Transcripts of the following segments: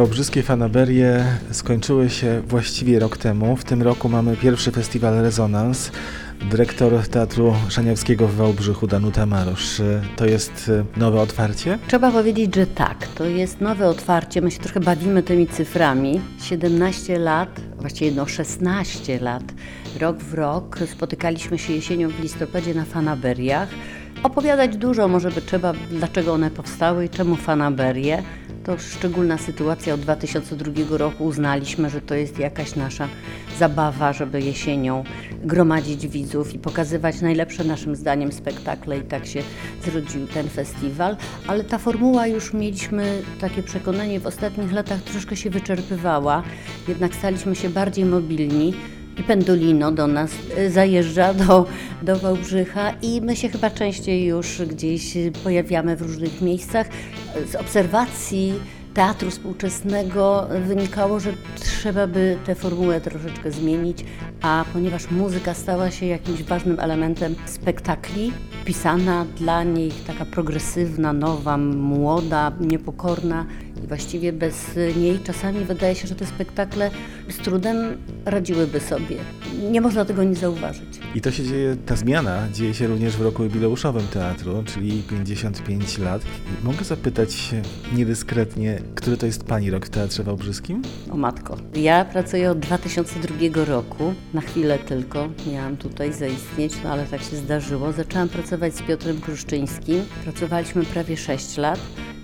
Wałbrzyskie Fanaberie skończyły się właściwie rok temu. W tym roku mamy pierwszy festiwal Rezonans. Dyrektor Teatru Szaniawskiego w Wałbrzychu, Danuta Marosz. To jest nowe otwarcie? Trzeba powiedzieć, że tak. To jest nowe otwarcie. My się trochę bawimy tymi cyframi. 17 lat, właściwie no 16 lat, rok w rok spotykaliśmy się jesienią w listopadzie na Fanaberiach. Opowiadać dużo może by trzeba, dlaczego one powstały i czemu Fanaberie. To szczególna sytuacja od 2002 roku. Uznaliśmy, że to jest jakaś nasza zabawa, żeby jesienią gromadzić widzów i pokazywać najlepsze naszym zdaniem spektakle i tak się zrodził ten festiwal. Ale ta formuła już mieliśmy takie przekonanie w ostatnich latach troszkę się wyczerpywała. Jednak staliśmy się bardziej mobilni i Pendolino do nas y, zajeżdża do, do Wałbrzycha i my się chyba częściej już gdzieś pojawiamy w różnych miejscach. Z obserwacji teatru współczesnego wynikało, że trzeba by tę formułę troszeczkę zmienić, a ponieważ muzyka stała się jakimś ważnym elementem spektakli, pisana dla niej taka progresywna, nowa, młoda, niepokorna i właściwie bez niej czasami wydaje się, że te spektakle z trudem radziłyby sobie. Nie można tego nie zauważyć. I to się dzieje, ta zmiana dzieje się również w roku jubileuszowym teatru, czyli 55 lat. Mogę zapytać niedyskretnie, który to jest Pani rok w Teatrze Wałbrzyskim? O matko, ja pracuję od 2002 roku, na chwilę tylko miałam tutaj zaistnieć, no ale tak się zdarzyło. Zaczęłam pracować z Piotrem Kruszczyńskim, pracowaliśmy prawie 6 lat.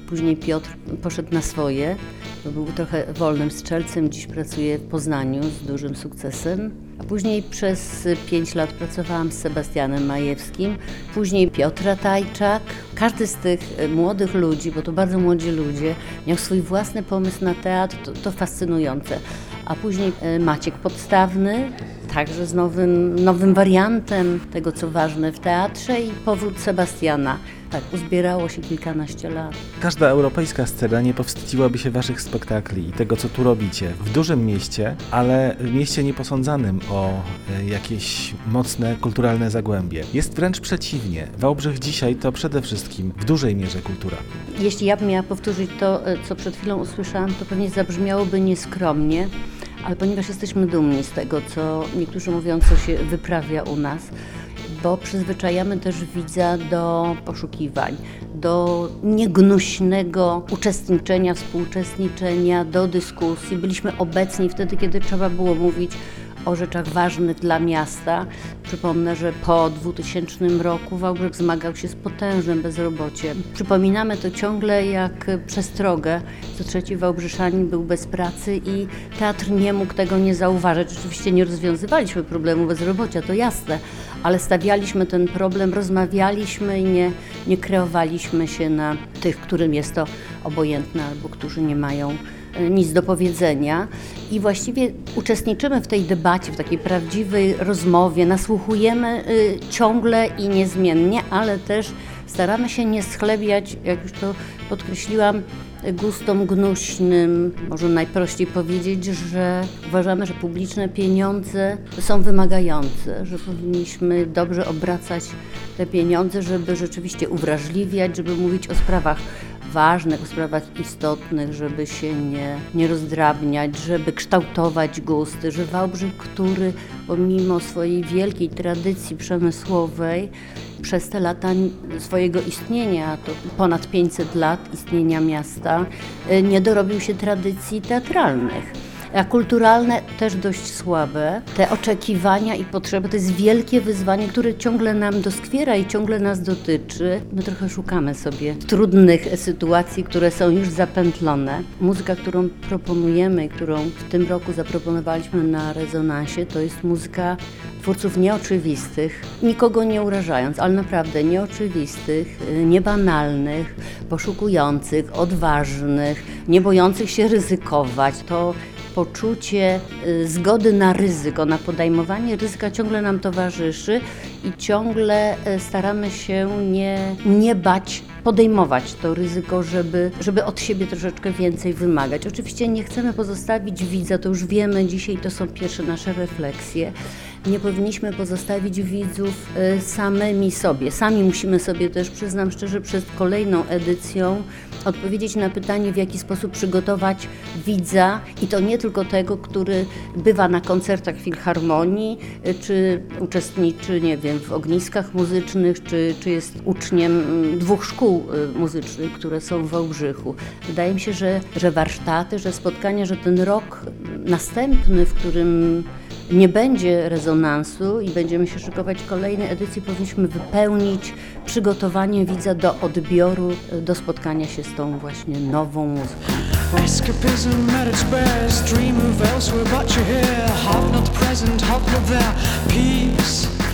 Później Piotr poszedł na swoje, bo był trochę wolnym strzelcem, dziś pracuje w Poznaniu z dużym sukcesem. A później przez 5 lat pracowałam z Sebastianem Majewskim, później Piotra Tajczak. Każdy z tych młodych ludzi, bo to bardzo młodzi ludzie, miał swój własny pomysł na teatr, to, to fascynujące. A później Maciek Podstawny, także z nowym, nowym wariantem tego, co ważne w teatrze i powrót Sebastiana. Tak, uzbierało się kilkanaście lat. Każda europejska scena nie powstydziłaby się waszych spektakli i tego, co tu robicie. W dużym mieście, ale w mieście nieposądzanym o e, jakieś mocne kulturalne zagłębie. Jest wręcz przeciwnie. Wałbrzych dzisiaj to przede wszystkim w dużej mierze kultura. Jeśli ja bym miała powtórzyć to, e, co przed chwilą usłyszałam, to pewnie zabrzmiałoby nieskromnie, ale ponieważ jesteśmy dumni z tego, co niektórzy mówią, co się wyprawia u nas, bo przyzwyczajamy też widza do poszukiwań, do niegnuśnego uczestniczenia, współuczestniczenia, do dyskusji. Byliśmy obecni wtedy, kiedy trzeba było mówić o rzeczach ważnych dla miasta. Przypomnę, że po 2000 roku Wałbrzych zmagał się z potężnym bezrobociem. Przypominamy to ciągle jak przestrogę. Co trzeci Wałbrzyszanin był bez pracy i teatr nie mógł tego nie zauważyć. Oczywiście nie rozwiązywaliśmy problemu bezrobocia, to jasne, ale stawialiśmy ten problem, rozmawialiśmy i nie, nie kreowaliśmy się na tych, którym jest to obojętne albo którzy nie mają nic do powiedzenia i właściwie uczestniczymy w tej debacie, w takiej prawdziwej rozmowie, nasłuchujemy y, ciągle i niezmiennie, ale też staramy się nie schlebiać, jak już to podkreśliłam, gustom gnuśnym. Może najprościej powiedzieć, że uważamy, że publiczne pieniądze są wymagające, że powinniśmy dobrze obracać te pieniądze, żeby rzeczywiście uwrażliwiać, żeby mówić o sprawach ważnych, o sprawach istotnych, żeby się nie, nie rozdrabniać, żeby kształtować gusty, że Wałbrzych, który pomimo swojej wielkiej tradycji przemysłowej przez te lata swojego istnienia, to ponad 500 lat istnienia miasta, nie dorobił się tradycji teatralnych a kulturalne też dość słabe. Te oczekiwania i potrzeby to jest wielkie wyzwanie, które ciągle nam doskwiera i ciągle nas dotyczy. My trochę szukamy sobie trudnych sytuacji, które są już zapętlone. Muzyka, którą proponujemy którą w tym roku zaproponowaliśmy na rezonansie, to jest muzyka twórców nieoczywistych, nikogo nie urażając, ale naprawdę nieoczywistych, niebanalnych, poszukujących, odważnych, nie bojących się ryzykować. To poczucie y, zgody na ryzyko, na podejmowanie ryzyka ciągle nam towarzyszy i ciągle y, staramy się nie, nie bać podejmować to ryzyko, żeby, żeby od siebie troszeczkę więcej wymagać. Oczywiście nie chcemy pozostawić widza, to już wiemy dzisiaj, to są pierwsze nasze refleksje. Nie powinniśmy pozostawić widzów y, samymi sobie. Sami musimy sobie też, przyznam szczerze, przed kolejną edycją odpowiedzieć na pytanie, w jaki sposób przygotować widza i to nie tylko tego, który bywa na koncertach filharmonii, y, czy uczestniczy, nie wiem, w ogniskach muzycznych, czy, czy jest uczniem mm, dwóch szkół y, muzycznych, które są w Wałbrzychu. Wydaje mi się, że, że warsztaty, że spotkania, że ten rok następny, w którym nie będzie rezonansu i będziemy się szykować kolejnej edycji, powinniśmy wypełnić przygotowanie widza do odbioru, y, do spotkania się z tą właśnie nową muzyką. Escapism at its best. Dream of elsewhere, but you're here. Not present, not there. Peace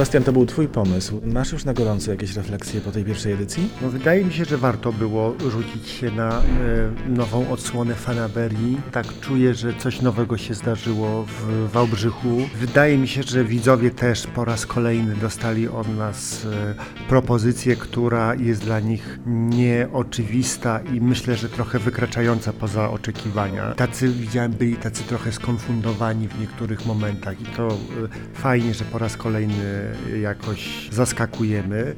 Sebastian, to był Twój pomysł. Masz już na gorąco jakieś refleksje po tej pierwszej edycji? No, wydaje mi się, że warto było rzucić się na e, nową odsłonę fanaberii. Tak czuję, że coś nowego się zdarzyło w Wałbrzychu. Wydaje mi się, że widzowie też po raz kolejny dostali od nas e, propozycję, która jest dla nich nieoczywista i myślę, że trochę wykraczająca poza oczekiwania. Tacy widziałem byli tacy trochę skonfundowani w niektórych momentach i to e, fajnie, że po raz kolejny jakoś zaskakujemy.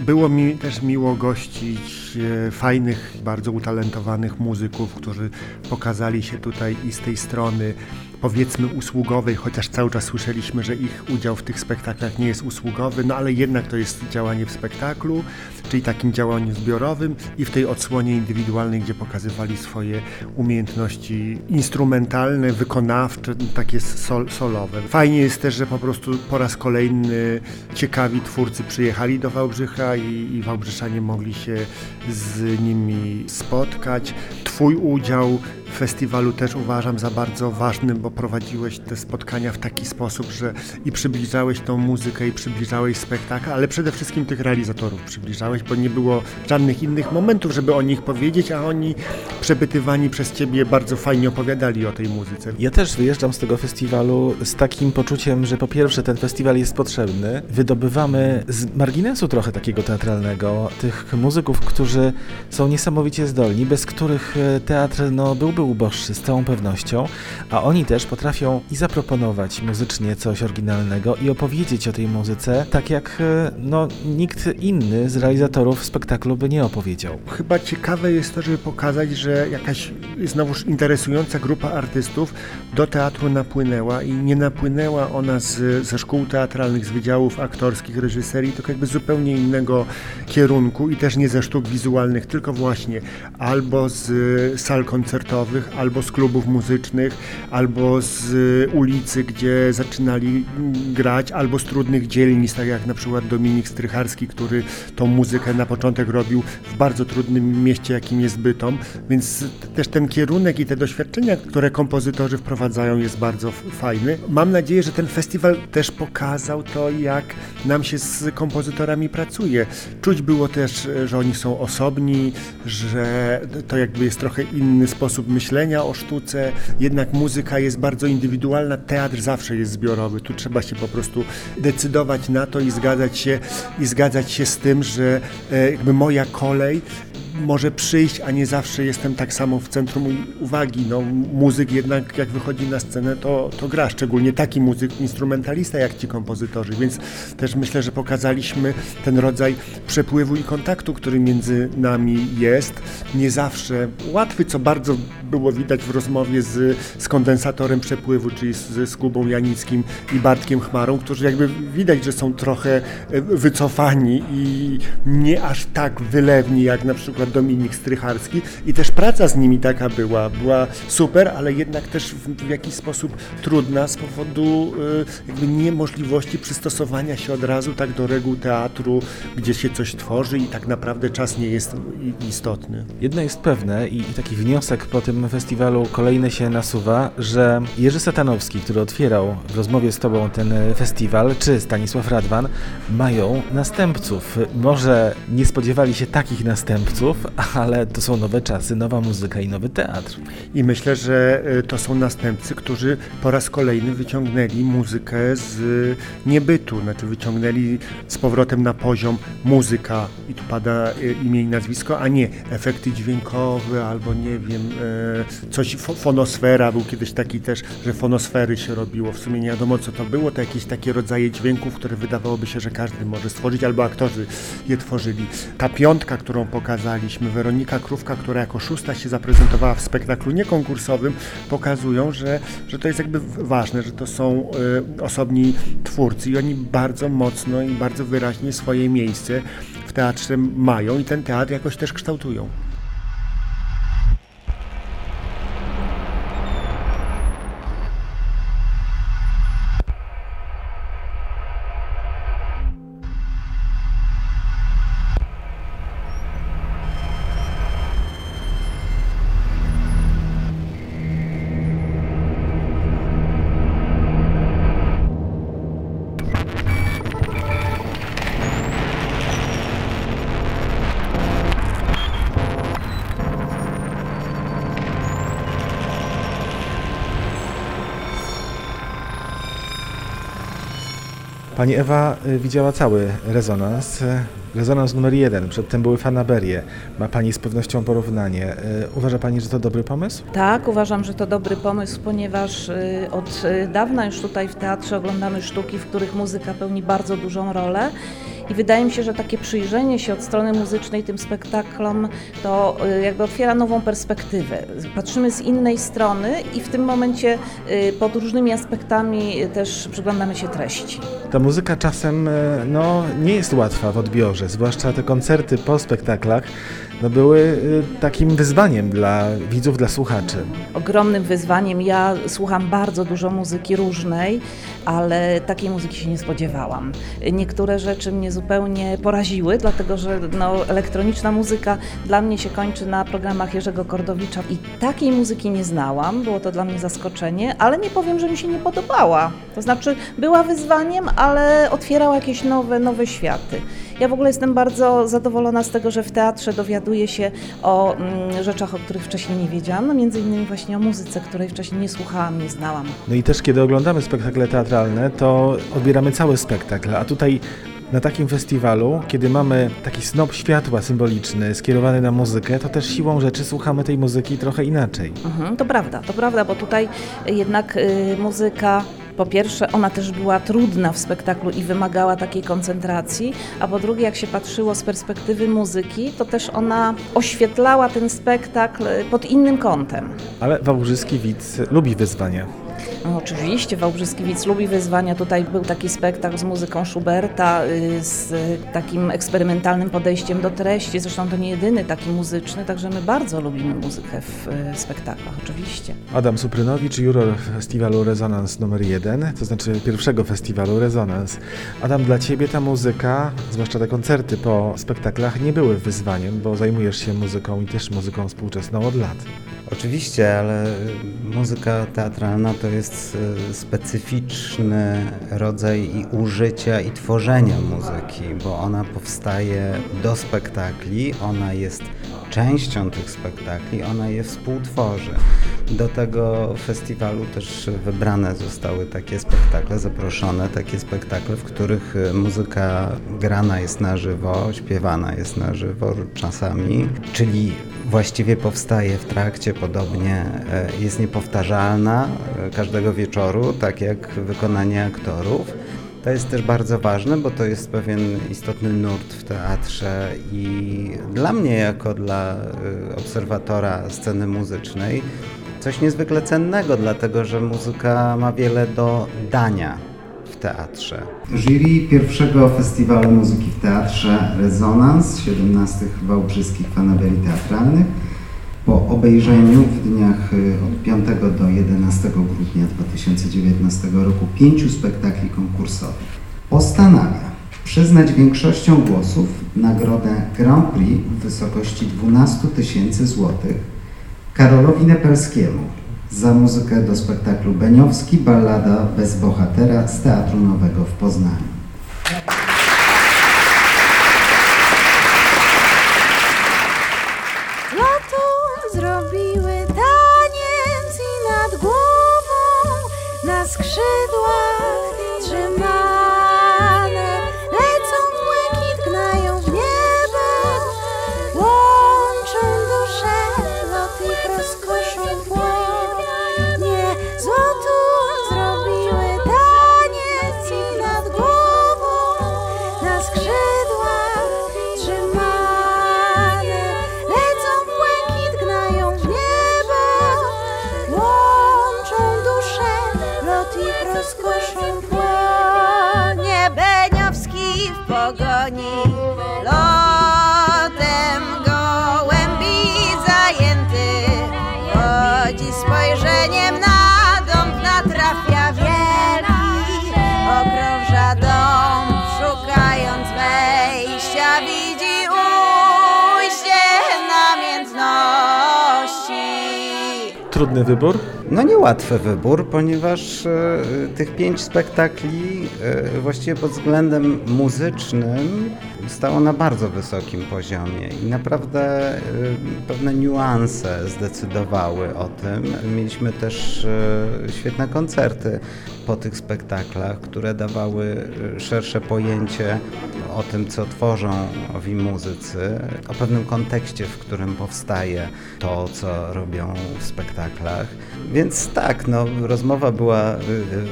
Było mi też miło gościć e, fajnych, bardzo utalentowanych muzyków, którzy pokazali się tutaj i z tej strony powiedzmy usługowej, chociaż cały czas słyszeliśmy, że ich udział w tych spektaklach nie jest usługowy, no ale jednak to jest działanie w spektaklu, czyli takim działaniu zbiorowym i w tej odsłonie indywidualnej, gdzie pokazywali swoje umiejętności instrumentalne, wykonawcze, takie sol, solowe. Fajnie jest też, że po prostu po raz kolejny ciekawi twórcy przyjechali do Wałbrzycha i, i Wałbrzyszanie mogli się z nimi spotkać. Twój udział festiwalu też uważam za bardzo ważny, bo prowadziłeś te spotkania w taki sposób, że i przybliżałeś tą muzykę, i przybliżałeś spektakl, ale przede wszystkim tych realizatorów przybliżałeś, bo nie było żadnych innych momentów, żeby o nich powiedzieć, a oni przepytywani przez ciebie bardzo fajnie opowiadali o tej muzyce. Ja też wyjeżdżam z tego festiwalu z takim poczuciem, że po pierwsze ten festiwal jest potrzebny. Wydobywamy z marginesu trochę takiego teatralnego tych muzyków, którzy są niesamowicie zdolni, bez których e, teatr no, byłby uboższy z całą pewnością, a oni też potrafią i zaproponować muzycznie coś oryginalnego i opowiedzieć o tej muzyce tak jak e, no, nikt inny z realizatorów spektaklu by nie opowiedział. Chyba ciekawe jest to, żeby pokazać, że jakaś znowuż interesująca grupa artystów do teatru napłynęła i nie napłynęła ona z, ze szkół teatralnych, z wydziałów aktorskich, reżyserii, tylko jakby zupełnie innego kierunku i też nie ze sztuk wizualnych, tylko właśnie albo z sal koncertowych, albo z klubów muzycznych, albo z y, ulicy, gdzie zaczynali mm, grać, albo z trudnych dzielnic, tak jak na przykład Dominik Strycharski, który tą muzykę na początek robił w bardzo trudnym mieście, jakim jest Bytom, więc też ten kierunek i te doświadczenia, które kompozytorzy wprowadzają jest bardzo fajny. Mam nadzieję, że ten festiwal też pokazał to, jak nam się z kompozytorami pracuje. Czuć było też, że oni są osobni, że to jakby jest trochę inny sposób myślenia o sztuce, jednak muzyka jest bardzo indywidualna, teatr zawsze jest zbiorowy. Tu trzeba się po prostu decydować na to i zgadzać się, i zgadzać się z tym, że e, jakby moja kolej może przyjść, a nie zawsze jestem tak samo w centrum uwagi. No, muzyk jednak jak wychodzi na scenę, to, to gra, szczególnie taki muzyk, instrumentalista jak ci kompozytorzy, więc też myślę, że pokazaliśmy ten rodzaj przepływu i kontaktu, który między nami jest. Nie zawsze łatwy, co bardzo było widać w rozmowie z, z kondensatorem przepływu, czyli z, z Janickim i Bartkiem Chmarą, którzy jakby widać, że są trochę e, wycofani i nie aż tak wylewni jak na przykład Dominik Strycharski i też praca z nimi taka była, była super, ale jednak też w, w jakiś sposób trudna z powodu y, jakby niemożliwości przystosowania się od razu tak do reguł teatru, gdzie się coś tworzy i tak naprawdę czas nie jest istotny. Jedno jest pewne i i taki wniosek po tym festiwalu kolejny się nasuwa, że Jerzy Satanowski, który otwierał w rozmowie z Tobą ten e, festiwal, czy Stanisław Radwan, mają następców. Może nie spodziewali się takich następców, ale to są nowe czasy, nowa muzyka i nowy teatr. I myślę, że y, to są następcy, którzy po raz kolejny wyciągnęli muzykę z y, niebytu, znaczy wyciągnęli z powrotem na poziom muzyka i tu pada y, imię i nazwisko, a nie efekty dźwiękowe albo nie wiem, coś, fo- fonosfera, był kiedyś taki też, że fonosfery się robiło, w sumie nie wiadomo co to było, to jakieś takie rodzaje dźwięków, które wydawałoby się, że każdy może stworzyć, albo aktorzy je tworzyli. Ta piątka, którą pokazaliśmy, Weronika Krówka, która jako szósta się zaprezentowała w spektaklu niekonkursowym, pokazują, że, że to jest jakby ważne, że to są y, osobni twórcy i oni bardzo mocno i bardzo wyraźnie swoje miejsce w teatrze mają i ten teatr jakoś też kształtują. Pani Ewa y, widziała cały rezonans. y, Rezonans numer jeden, przedtem były fanaberie. Ma Pani z pewnością porównanie. Y, Uważa Pani, że to dobry pomysł? Tak, uważam, że to dobry pomysł, ponieważ od dawna już tutaj w teatrze oglądamy sztuki, w których muzyka pełni bardzo dużą rolę. I wydaje mi się, że takie przyjrzenie się od strony muzycznej tym spektaklom to y, jakby otwiera nową perspektywę. Patrzymy z innej strony i w tym momencie y, pod różnymi aspektami y, też przyglądamy się treści. Ta muzyka czasem no, nie jest łatwa w odbiorze, zwłaszcza te koncerty po spektaklach no, były y, takim wyzwaniem dla widzów, dla słuchaczy. ogromnym wyzwaniem. Ja słucham bardzo dużo muzyki różnej, ale takiej muzyki się nie spodziewałam. Niektóre rzeczy mnie zupełnie poraziły, dlatego że no, elektroniczna muzyka dla mnie się kończy na programach Jerzego Kordowicza i takiej muzyki nie znałam. Było to dla mnie zaskoczenie, ale nie powiem, że mi się nie podobała. To znaczy była wyzwaniem, ale otwierała jakieś nowe, nowe światy. Ja w ogóle jestem bardzo zadowolona z tego, że w teatrze dowiaduję się o mm, rzeczach, o których wcześniej nie wiedziałam, no między innymi właśnie o muzyce, której wcześniej nie słuchałam, nie znałam. No i też kiedy oglądamy spektakle teatralne, to odbieramy cały spektakl, a tutaj na takim festiwalu, kiedy mamy taki snop światła symboliczny skierowany na muzykę, to też siłą rzeczy słuchamy tej muzyki trochę inaczej. Mhm, to prawda, to prawda, bo tutaj jednak y, muzyka. Po pierwsze, ona też była trudna w spektaklu i wymagała takiej koncentracji, a po drugie, jak się patrzyło z perspektywy muzyki, to też ona oświetlała ten spektakl pod innym kątem. Ale wałbrzyski widz lubi wyzwania. No, oczywiście, Wałbrzyski Widz lubi wyzwania. Tutaj był taki spektakl z muzyką Schuberta, y, z takim eksperymentalnym podejściem do treści. Zresztą to nie jedyny taki muzyczny, także my bardzo lubimy muzykę w y, spektaklach, oczywiście. Adam Suprynowicz, juror festiwalu Rezonans numer 1, to znaczy pierwszego festiwalu Rezonans. Adam, dla Ciebie ta muzyka, zwłaszcza te koncerty po spektaklach, nie były wyzwaniem, bo zajmujesz się muzyką i też muzyką współczesną od lat. Oczywiście, ale muzyka teatralna to jest e, specyficzny rodzaj i użycia i tworzenia muzyki, bo ona powstaje do spektakli, ona jest częścią tych spektakli, ona je współtworzy. Do tego festiwalu też wybrane zostały takie spektakle, zaproszone takie spektakle, w których e, muzyka grana jest na żywo, śpiewana jest na żywo czasami, czyli właściwie powstaje w trakcie, podobnie e, jest niepowtarzalna e, każdego wieczoru, tak jak wykonanie aktorów. To jest też bardzo ważne, bo to jest pewien istotny nurt w teatrze i dla mnie, jako dla e, obserwatora sceny muzycznej, coś niezwykle cennego, dlatego że muzyka ma wiele do dania teatrze. Jury pierwszego Festiwalu Muzyki w Teatrze Rezonans 17 Wałbrzyskich Fanaberii Teatralnych. Po obejrzeniu w dniach y, od 5 do 11 grudnia 2019 roku pięciu spektakli konkursowych. Postanawia przyznać większością głosów nagrodę Grand Prix w wysokości 12 tysięcy złotych Karolowi Nepelskiemu za muzykę do spektaklu Beniowski Ballada bez bohatera z Teatru Nowego w Poznaniu. Trudny wybór? No niełatwy wybór, ponieważ e, tych pięć spektakli e, właściwie pod względem muzycznym stało na bardzo wysokim poziomie i naprawdę e, pewne niuanse zdecydowały o tym. Mieliśmy też e, świetne koncerty po tych spektaklach, które dawały e, szersze pojęcie o tym, co tworzą owi muzycy, o pewnym kontekście, w którym powstaje to, co robią w spektaklach. Więc tak, no, rozmowa była y,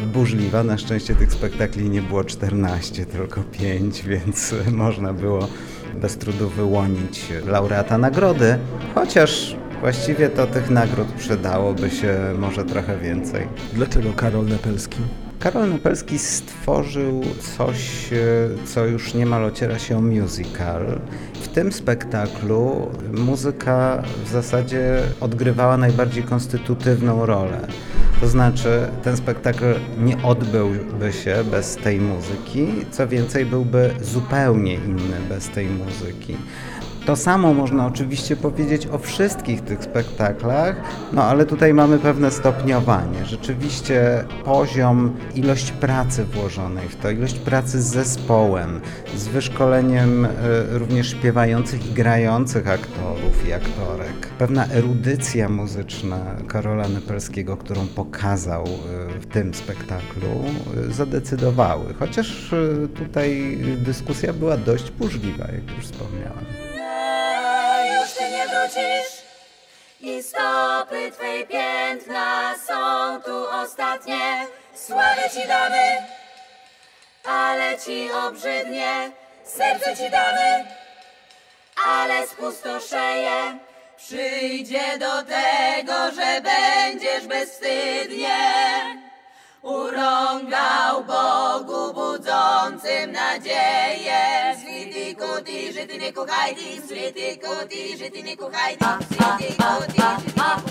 y, burzliwa. Na szczęście tych spektakli nie było 14, tylko 5, więc y, można było bez trudu wyłonić laureata nagrody. Chociaż właściwie to tych nagród przydałoby się może trochę więcej. Dlaczego Karol Nepelski? Karol Nepelski stworzył coś, e, co już niemal ociera się o musical. W tym spektaklu muzyka w zasadzie odgrywała najbardziej konstytutywną rolę. To znaczy, ten spektakl nie odbyłby się bez tej muzyki, co więcej, byłby zupełnie inny bez tej muzyki. To samo można oczywiście powiedzieć o wszystkich tych spektaklach, no ale tutaj mamy pewne stopniowanie. Rzeczywiście poziom, ilość pracy włożonej w to, ilość pracy z zespołem, z wyszkoleniem e, również śpiewających i grających aktorów i aktorek. Pewna erudycja muzyczna Karola Nepelskiego, którą pokazał e, w tym spektaklu, e, zadecydowały. Chociaż tutaj dyskusja była dość burzliwa, jak już wspomniałem. Nie wrócisz i stopy twej piętna są tu ostatnie. Sławę ci damy, ale ci obrzydnie. Serce ci damy, ale spustoszeje. Przyjdzie do tego, że będziesz bezwstydnie urągał Bogu budzącym nadzieję Світи коти, жити не кохайте, світи коти, жити не кохайте, світи коти, жити не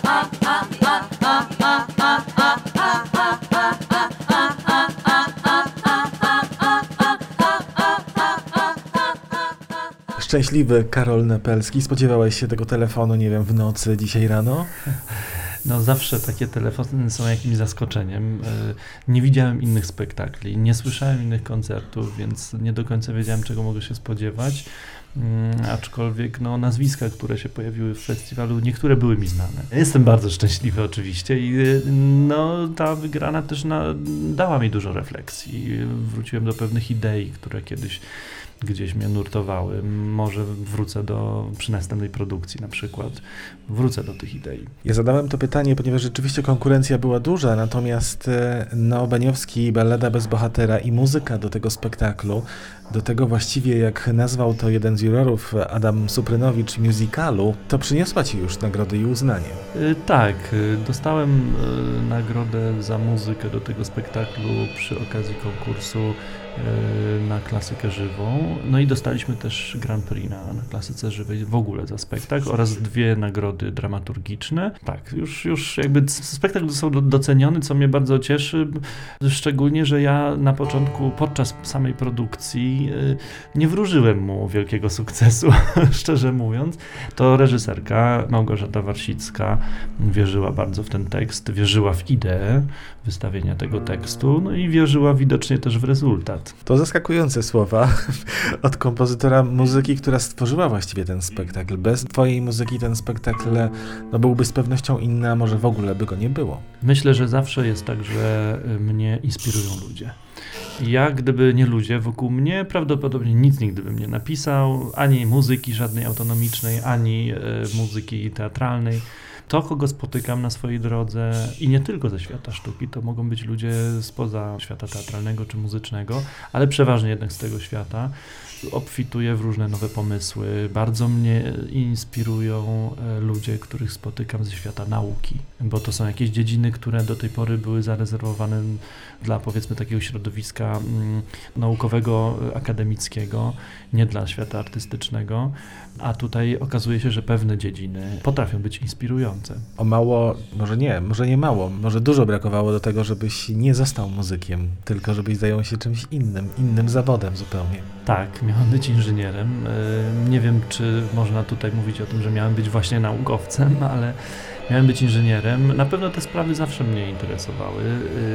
Szczęśliwy Karol Nepelski. Spodziewałeś się tego telefonu, nie wiem, w nocy, dzisiaj rano? No zawsze takie telefony są jakimś zaskoczeniem. E, Nie widziałem innych spektakli, nie słyszałem innych koncertów, więc nie do końca wiedziałem, czego mogę się spodziewać. Mm, Aczkolwiek no, nazwiska, które się pojawiły w festiwalu, niektóre były mi znane. Jestem bardzo szczęśliwy oczywiście i y, no, ta wygrana też na, dała mi dużo refleksji. Wróciłem do pewnych idei, które kiedyś gdzieś mnie nurtowały. Może wrócę do, przy następnej produkcji na przykład, wrócę do tych idei. Ja zadałem to pytanie, ponieważ rzeczywiście konkurencja była duża, natomiast e, no, Baniowski, Ballada bez bohatera i muzyka do tego spektaklu, do tego właściwie jak nazwał to jeden z jurorów, Adam Suprynowicz, musicalu, to przyniosła ci już nagrody i uznanie. Y, Tak, y, dostałem nagrodę za muzykę do tego spektaklu przy okazji konkursu na klasykę żywą. No i dostaliśmy też Grand Prix na, na klasyce żywej w ogóle za spektakl oraz dwie nagrody dramaturgiczne. Tak, już, już jakby spektakl został do- doceniony, co mnie bardzo cieszy, szczególnie, że ja na początku, podczas samej produkcji y, nie wróżyłem mu wielkiego sukcesu, szczerze mówiąc. To reżyserka Małgorzata Warsicka wierzyła bardzo w ten tekst, wierzyła w ideę wystawienia tego tekstu, no i wierzyła widocznie też w rezultat. To zaskakujące słowa od kompozytora muzyki, która stworzyła właściwie ten spektakl. Bez twojej muzyki ten spektakl no, byłby z pewnością inny, a może w ogóle by go nie było. Myślę, że zawsze jest tak, że y, mnie inspirują ludzie. Ja, gdyby nie ludzie wokół mnie, prawdopodobnie nic nigdy bym nie napisał, ani muzyki żadnej autonomicznej, ani e, muzyki teatralnej. To, kogo spotykam na swojej drodze i nie tylko ze świata sztuki, to mogą być ludzie spoza świata teatralnego czy muzycznego, ale przeważnie jednak z tego świata. Obfituję w różne nowe pomysły. Bardzo mnie inspirują e, ludzie, których spotykam ze świata nauki, bo to są jakieś dziedziny, które do tej pory były zarezerwowane dla powiedzmy takiego środowiska mm, naukowego, e, akademickiego, nie dla świata artystycznego, a tutaj okazuje się, że pewne dziedziny potrafią być inspirujące. O mało, może nie, może nie mało, może dużo brakowało do tego, żebyś nie został muzykiem, tylko żebyś zajął się czymś innym, innym zawodem zupełnie. Tak, miałem być inżynierem. E, Nie wiem, czy można tutaj mówić o tym, że miałem być właśnie naukowcem, ale miałem być inżynierem. Na pewno te sprawy zawsze mnie interesowały,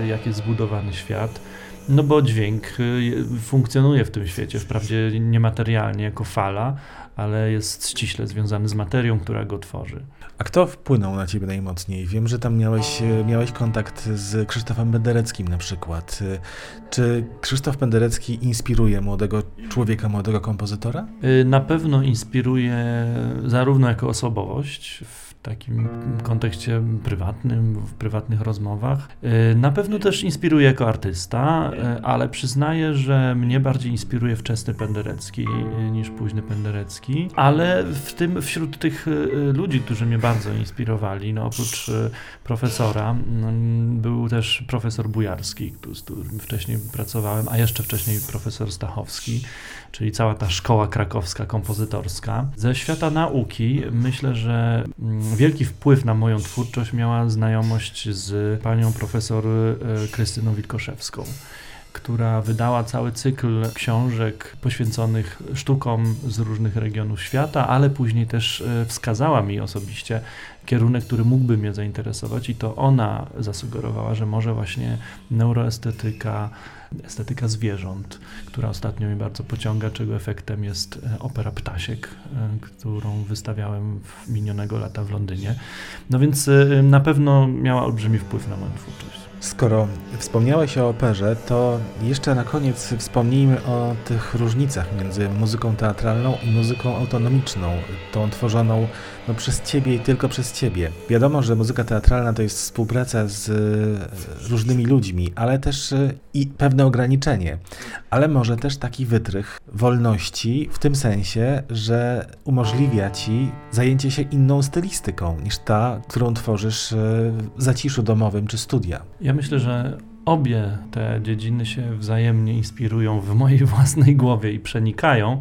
e, jak jest zbudowany świat. No bo dźwięk e, funkcjonuje w tym świecie, wprawdzie niematerialnie jako fala, ale jest ściśle związany z materią, która go tworzy. A kto wpłynął na ciebie najmocniej? Wiem, że tam miałeś, e, miałeś kontakt z Krzysztofem Pendereckim na przykład. E, Czy Krzysztof Penderecki inspiruje młodego człowieka, młodego kompozytora? Y, Na pewno inspiruje zarówno jako osobowość takim kontekście prywatnym, w prywatnych rozmowach. Y, Na pewno też inspiruje jako artysta, y, ale przyznaję, że mnie bardziej inspiruje wczesny Penderecki y, niż późny Penderecki, ale w tym wśród tych ludzi, którzy mnie bardzo inspirowali, no oprócz profesora, mm, był też profesor Bujarski, z którym wcześniej pracowałem, a jeszcze wcześniej profesor Stachowski czyli cała ta szkoła krakowska kompozytorska. Ze świata nauki myślę, że mm, wielki wpływ na moją twórczość miała znajomość z panią profesor e, Krystyną Wilkoszewską która wydała cały cykl książek poświęconych sztukom z różnych regionów świata, ale później też e, wskazała mi osobiście kierunek, który mógłby mnie zainteresować i to ona zasugerowała, że może właśnie neuroestetyka, estetyka zwierząt, która ostatnio mnie bardzo pociąga, czego efektem jest e, opera Ptasiek, e, którą wystawiałem w minionego lata w Londynie. No więc e, na pewno miała olbrzymi wpływ na moją twórczość. Skoro wspomniałeś o operze, to jeszcze na koniec wspomnijmy o tych różnicach między muzyką teatralną i muzyką autonomiczną, tą tworzoną no, przez ciebie i tylko przez ciebie. Wiadomo, że muzyka teatralna to jest współpraca z różnymi ludźmi, ale też e, i pewne ograniczenie, ale może też taki wytrych wolności w tym sensie, że umożliwia ci zajęcie się inną stylistyką niż ta, którą tworzysz e, w zaciszu domowym czy studia. Ja myślę, że obie te dziedziny się wzajemnie inspirują w mojej własnej głowie i przenikają.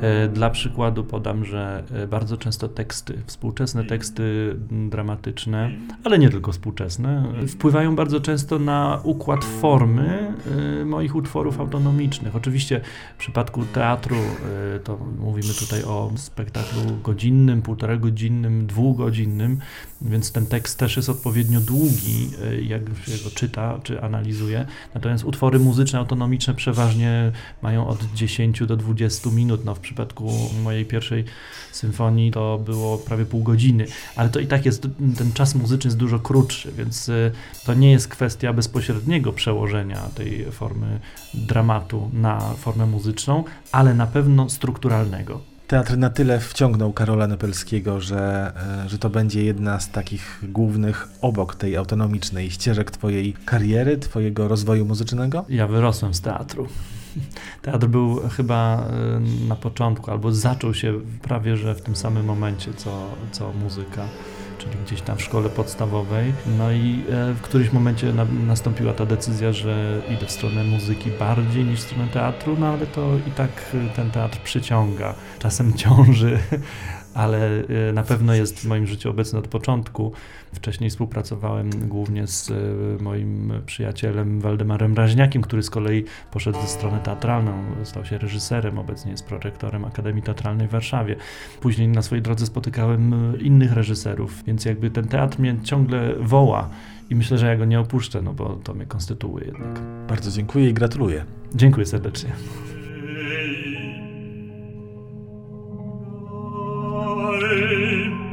E, Dla przykładu podam, że e, bardzo często teksty, współczesne teksty dramatyczne, ale nie tylko współczesne, wpływają bardzo często na układ formy e, moich utworów autonomicznych. Oczywiście w przypadku teatru to mówimy tutaj o spektaklu godzinnym, półtora godzinnym, dwugodzinnym, więc ten tekst też jest odpowiednio długi, jak się go czyta czy analizuje analizuję. Natomiast utwory muzyczne, autonomiczne przeważnie mają od 10 do 20 minut. No, w przypadku mojej pierwszej symfonii to było prawie pół godziny, ale to i tak jest, ten czas muzyczny jest dużo krótszy, więc y, to nie jest kwestia bezpośredniego przełożenia tej formy dramatu na formę muzyczną, ale na pewno strukturalnego. Teatr na tyle wciągnął Karola Nepelskiego, że, e, że to będzie jedna z takich głównych obok tej autonomicznej ścieżek twojej kariery, twojego rozwoju muzycznego? Ja wyrosłem z teatru. Teatr był chyba y, na początku, albo zaczął się prawie że w tym samym momencie, co, co muzyka, czyli gdzieś tam w szkole podstawowej. No i e, w którymś momencie na, nastąpiła ta decyzja, że idę w stronę muzyki bardziej niż w stronę teatru, no ale to i tak y, ten teatr przyciąga, czasem ciąży. Ale y, na pewno jest w moim życiu obecny od początku. Wcześniej współpracowałem głównie z y, moim przyjacielem Waldemarem Raźniakiem, który z kolei poszedł ze stronę teatralną, stał się reżyserem, obecnie jest prorektorem Akademii Teatralnej w Warszawie. Później na swojej drodze spotykałem y, innych reżyserów, więc jakby ten teatr mnie ciągle woła i myślę, że ja go nie opuszczę, no bo to mnie konstytuuje jednak. Bardzo dziękuję i gratuluję. Dziękuję serdecznie. lei